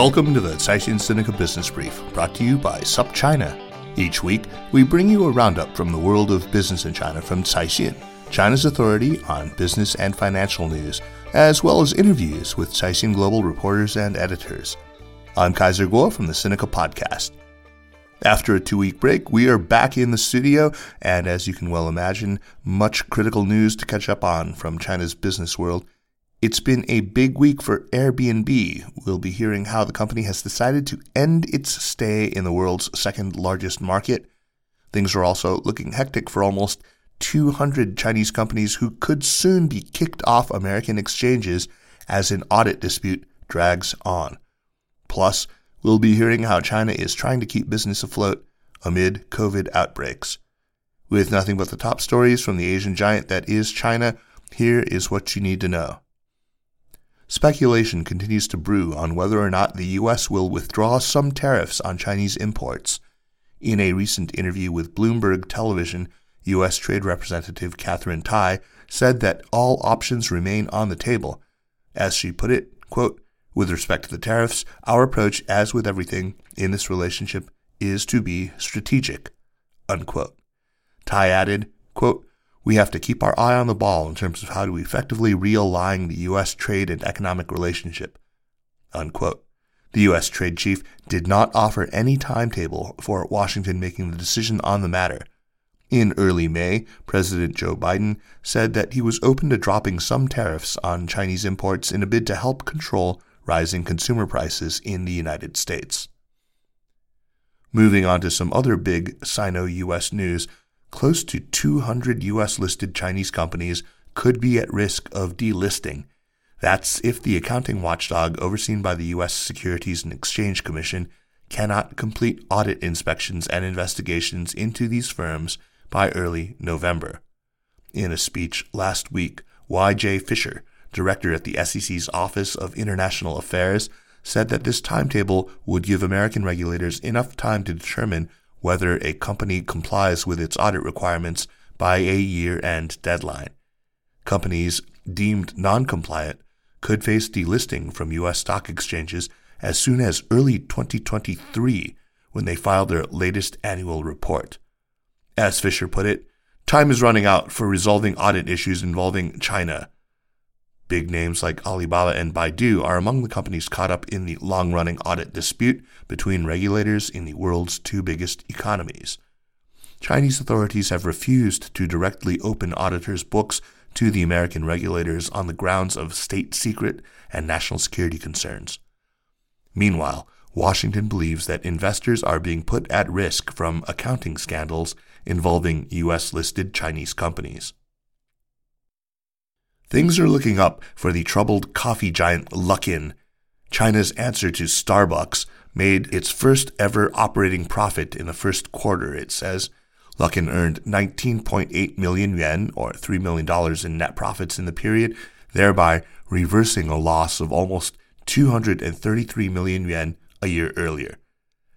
Welcome to the Caixin Sinica Business Brief, brought to you by SupChina. Each week, we bring you a roundup from the world of business in China from Caixin, China's authority on business and financial news, as well as interviews with Caixin Global reporters and editors. I'm Kaiser Kuo from the Sinica Podcast. After a two week break, we are back in the studio, and as you can well imagine, much critical news to catch up on from China's business world. It's been a big week for Airbnb. We'll be hearing how the company has decided to end its stay in the world's second largest market. Things are also looking hectic for almost 200 Chinese companies who could soon be kicked off American exchanges as an audit dispute drags on. Plus, we'll be hearing how China is trying to keep business afloat amid COVID outbreaks. With nothing but the top stories from the Asian giant that is China, here is what you need to know. Speculation continues to brew on whether or not the U.S. will withdraw some tariffs on Chinese imports. In a recent interview with Bloomberg Television, U.S. Trade Representative Katherine Tai said that all options remain on the table. As she put it, quote, with respect to the tariffs, our approach, as with everything in this relationship, is to be strategic. Unquote. Tai added, quote, we have to keep our eye on the ball in terms of how to effectively realign the U.S. trade and economic relationship. Unquote. The U.S. trade chief did not offer any timetable for Washington making the decision on the matter. In early May, President Joe Biden said that he was open to dropping some tariffs on Chinese imports in a bid to help control rising consumer prices in the United States. Moving on to some other big Sino US news, close to 200 U.S. listed Chinese companies could be at risk of delisting. That's if the accounting watchdog overseen by the U.S. Securities and Exchange Commission cannot complete audit inspections and investigations into these firms by early November. In a speech last week, Y.J. Fischer, director at the SEC's Office of International Affairs, said that this timetable would give American regulators enough time to determine whether a company complies with its audit requirements by a year end deadline. Companies deemed non compliant could face delisting from U.S. stock exchanges as soon as early 2023 when they file their latest annual report. As Fischer put it, time is running out for resolving audit issues involving China. Big names like Alibaba and Baidu are among the companies caught up in the long running audit dispute between regulators in the world's two biggest economies. Chinese authorities have refused to directly open auditors' books to the American regulators on the grounds of state secret and national security concerns. Meanwhile, Washington believes that investors are being put at risk from accounting scandals involving U.S. listed Chinese companies. Things are looking up for the troubled coffee giant Luckin. China's answer to Starbucks made its first ever operating profit in the first quarter, it says. Luckin earned 19.8 million yuan, or $3 million in net profits in the period, thereby reversing a loss of almost 233 million yuan a year earlier.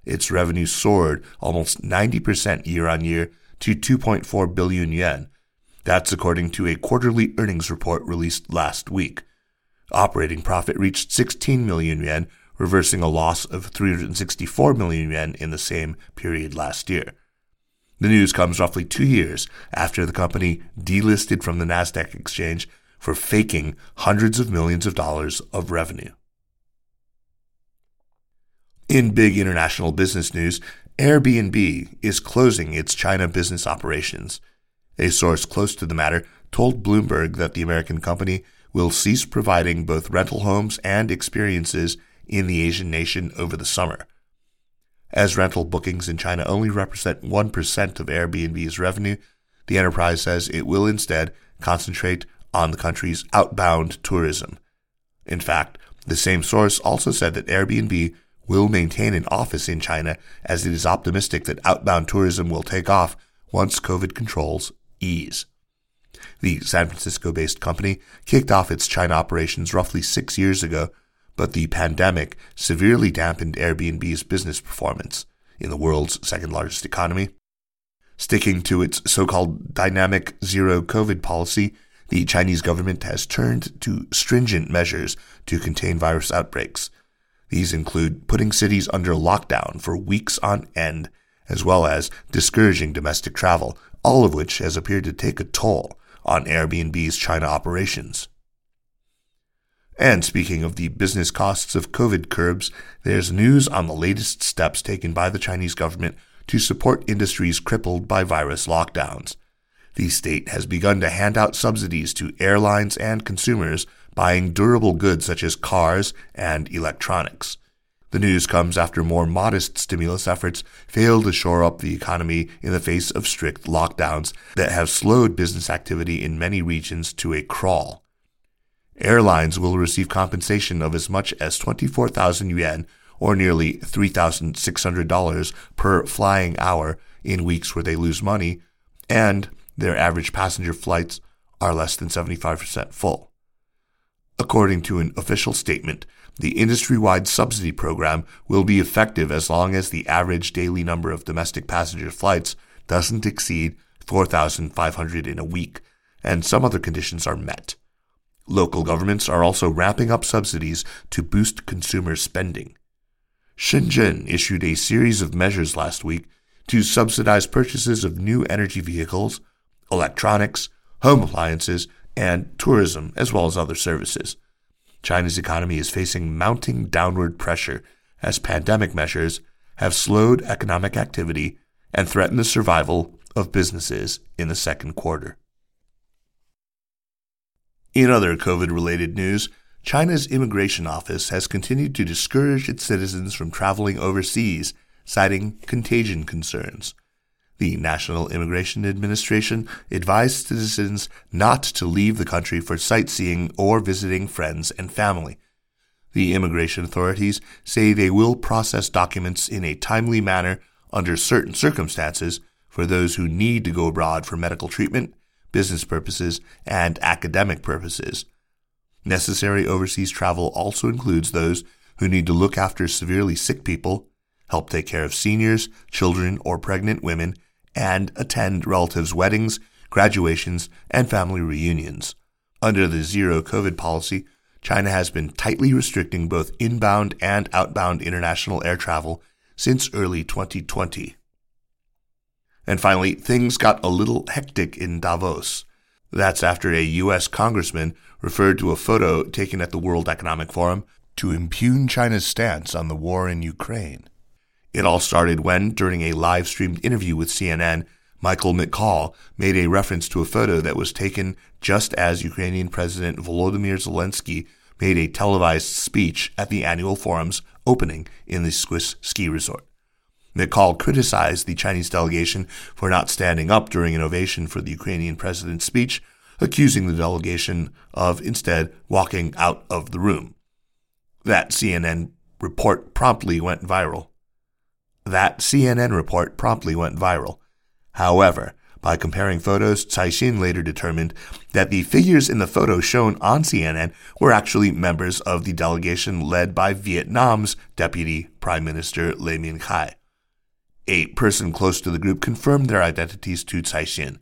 Its revenue soared almost 90% year on year to 2.4 billion yuan, that's according to a quarterly earnings report released last week. Operating profit reached 16 million yuan, reversing a loss of 364 million yuan in the same period last year. The news comes roughly two years after the company delisted from the NASDAQ exchange for faking hundreds of millions of dollars of revenue. In big international business news, Airbnb is closing its China business operations. A source close to the matter told Bloomberg that the American company will cease providing both rental homes and experiences in the Asian nation over the summer. As rental bookings in China only represent 1% of Airbnb's revenue, the enterprise says it will instead concentrate on the country's outbound tourism. In fact, the same source also said that Airbnb will maintain an office in China as it is optimistic that outbound tourism will take off once COVID controls ease. The San Francisco based company kicked off its China operations roughly six years ago but the pandemic severely dampened Airbnb's business performance in the world's second largest economy. Sticking to its so called dynamic zero COVID policy, the Chinese government has turned to stringent measures to contain virus outbreaks. These include putting cities under lockdown for weeks on end, as well as discouraging domestic travel, all of which has appeared to take a toll on Airbnb's China operations. And speaking of the business costs of COVID curbs, there's news on the latest steps taken by the Chinese government to support industries crippled by virus lockdowns. The state has begun to hand out subsidies to airlines and consumers buying durable goods such as cars and electronics. The news comes after more modest stimulus efforts failed to shore up the economy in the face of strict lockdowns that have slowed business activity in many regions to a crawl. Airlines will receive compensation of as much as 24,000 yuan or nearly $3,600 per flying hour in weeks where they lose money, and their average passenger flights are less than 75% full. According to an official statement, the industry wide subsidy program will be effective as long as the average daily number of domestic passenger flights doesn't exceed 4,500 in a week, and some other conditions are met. Local governments are also ramping up subsidies to boost consumer spending. Shenzhen issued a series of measures last week to subsidize purchases of new energy vehicles, electronics, home appliances, and tourism, as well as other services. China's economy is facing mounting downward pressure as pandemic measures have slowed economic activity and threatened the survival of businesses in the second quarter. In other COVID related news, China's immigration office has continued to discourage its citizens from traveling overseas, citing contagion concerns. The National Immigration Administration advised citizens not to leave the country for sightseeing or visiting friends and family. The immigration authorities say they will process documents in a timely manner under certain circumstances for those who need to go abroad for medical treatment business purposes, and academic purposes. Necessary overseas travel also includes those who need to look after severely sick people, help take care of seniors, children, or pregnant women, and attend relatives' weddings, graduations, and family reunions. Under the zero COVID policy, China has been tightly restricting both inbound and outbound international air travel since early 2020. And finally, things got a little hectic in Davos. That's after a U.S. congressman referred to a photo taken at the World Economic Forum to impugn China's stance on the war in Ukraine. It all started when, during a live streamed interview with CNN, Michael McCaul made a reference to a photo that was taken just as Ukrainian President Volodymyr Zelensky made a televised speech at the annual forum's opening in the Swiss ski resort. McCaul criticized the Chinese delegation for not standing up during an ovation for the Ukrainian president's speech, accusing the delegation of instead walking out of the room. That CNN report promptly went viral. That CNN report promptly went viral. However, by comparing photos, Tsai Caixin later determined that the figures in the photo shown on CNN were actually members of the delegation led by Vietnam's Deputy Prime Minister Le Minh-khai. A person close to the group confirmed their identities to Tsai Caixin.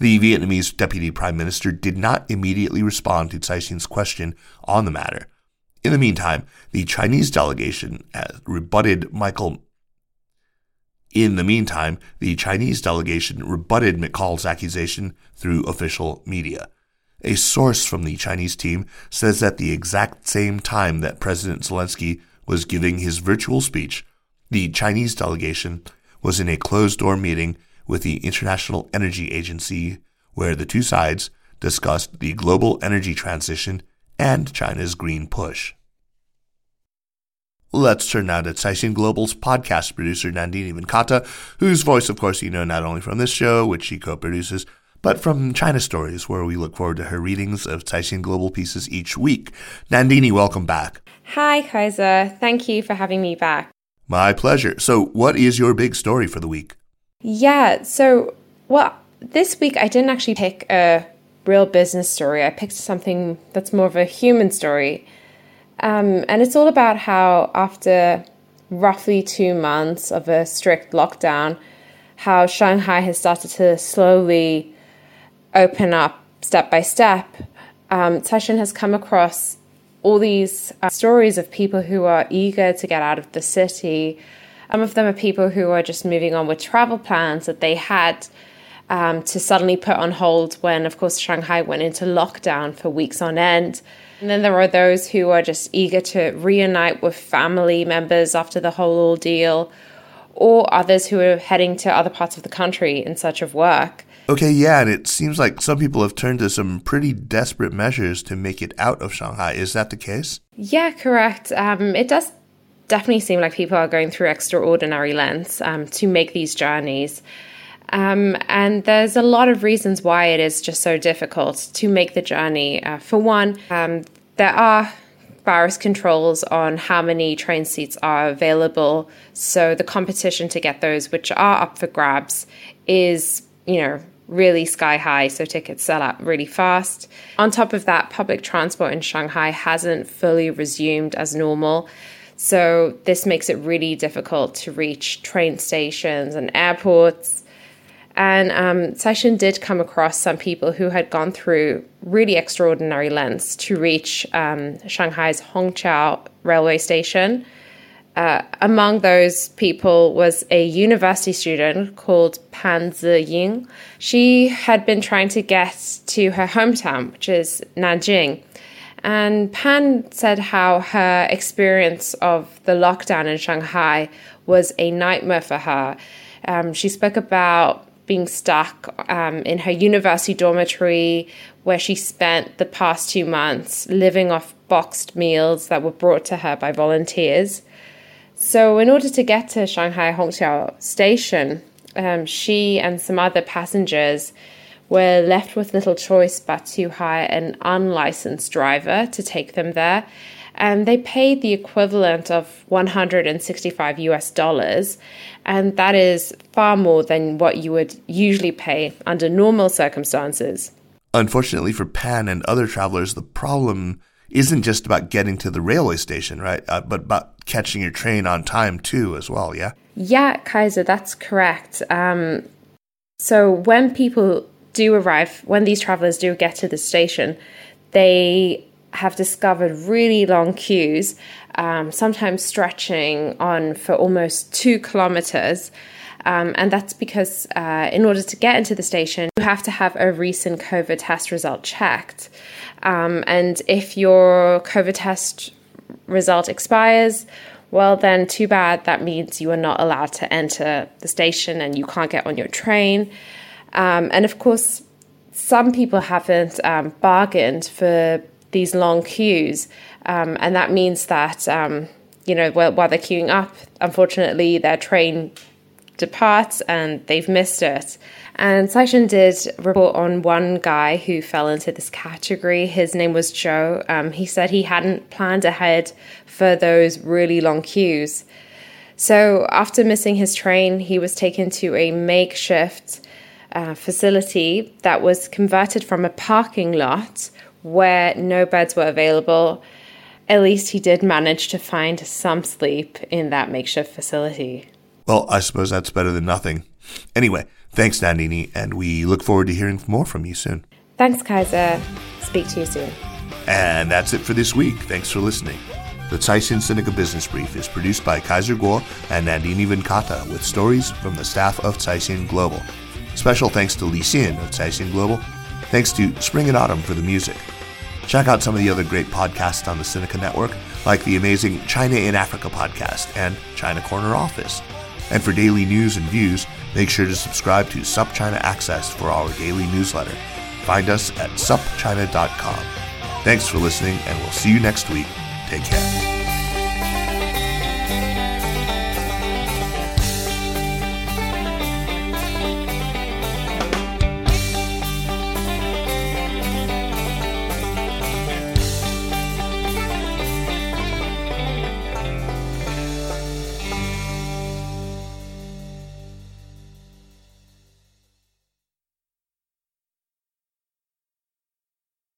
The Vietnamese deputy prime minister did not immediately respond to Tsai Caixin's question on the matter. In the meantime, the Chinese delegation uh, rebutted Michael In the meantime, the Chinese delegation rebutted McCaul's accusation through official media. A source from the Chinese team says that the exact same time that President Zelensky was giving his virtual speech, the Chinese delegation was in a closed door meeting with the International Energy Agency, where the two sides discussed the global energy transition and China's green push. Let's turn now to Caixin Global's podcast producer, Nandini Venkata, whose voice, of course, you know not only from this show, which she co produces, but from China Stories, where we look forward to her readings of Caixin Global pieces each week. Nandini, welcome back. Hi, Kaiser. Thank you for having me back. My pleasure. So, what is your big story for the week? Yeah, so, well, this week I didn't actually pick a real business story. I picked something that's more of a human story. Um, and it's all about how, after roughly two months of a strict lockdown, how Shanghai has started to slowly open up step by step. Um, has come across all these uh, stories of people who are eager to get out of the city. Some of them are people who are just moving on with travel plans that they had um, to suddenly put on hold when, of course, Shanghai went into lockdown for weeks on end. And then there are those who are just eager to reunite with family members after the whole ordeal, or others who are heading to other parts of the country in search of work. Okay, yeah, and it seems like some people have turned to some pretty desperate measures to make it out of Shanghai. Is that the case? Yeah, correct. Um, it does definitely seem like people are going through extraordinary lengths um, to make these journeys. Um, and there's a lot of reasons why it is just so difficult to make the journey. Uh, for one, um, there are virus controls on how many train seats are available. So the competition to get those, which are up for grabs, is, you know, really sky high, so tickets sell out really fast. On top of that, public transport in Shanghai hasn't fully resumed as normal. So this makes it really difficult to reach train stations and airports. And um, Caixin did come across some people who had gone through really extraordinary lengths to reach um, Shanghai's Hongqiao railway station. Uh, among those people was a university student called Pan Ziying. She had been trying to get to her hometown, which is Nanjing. And Pan said how her experience of the lockdown in Shanghai was a nightmare for her. Um, she spoke about being stuck um, in her university dormitory where she spent the past two months living off boxed meals that were brought to her by volunteers. So, in order to get to Shanghai Hongqiao Station, um, she and some other passengers were left with little choice but to hire an unlicensed driver to take them there. And they paid the equivalent of 165 US dollars. And that is far more than what you would usually pay under normal circumstances. Unfortunately for Pan and other travelers, the problem isn't just about getting to the railway station, right? Uh, but about catching your train on time too, as well. Yeah. Yeah, Kaiser, that's correct. Um, so when people do arrive, when these travelers do get to the station, they have discovered really long queues, um, sometimes stretching on for almost two kilometers. Um, and that's because uh, in order to get into the station, you have to have a recent COVID test result checked. Um, and if your COVID test result expires, well, then too bad. That means you are not allowed to enter the station and you can't get on your train. Um, and of course, some people haven't um, bargained for these long queues. Um, and that means that, um, you know, while, while they're queuing up, unfortunately, their train departs and they've missed it. And Caixin did report on one guy who fell into this category. His name was Joe. Um, he said he hadn't planned ahead for those really long queues. So after missing his train, he was taken to a makeshift uh, facility that was converted from a parking lot where no beds were available. At least he did manage to find some sleep in that makeshift facility. Well, I suppose that's better than nothing. Anyway, thanks, Nandini, and we look forward to hearing more from you soon. Thanks, Kaiser. Speak to you soon. And that's it for this week. Thanks for listening. The Caixin Sinica Business Brief is produced by Kaiser Kuo and Nandini Venkata with stories from the staff of Caixin Global. Special thanks to Li Xin of Caixin Global. Thanks to Spring and Autumn for the music. Check out some of the other great podcasts on the Sinica Network, like the amazing China in Africa podcast and China Corner Office. And for daily news and views, make sure to subscribe to SupChina Access for our daily newsletter. Find us at supchina.com. Thanks for listening, and we'll see you next week. Take care.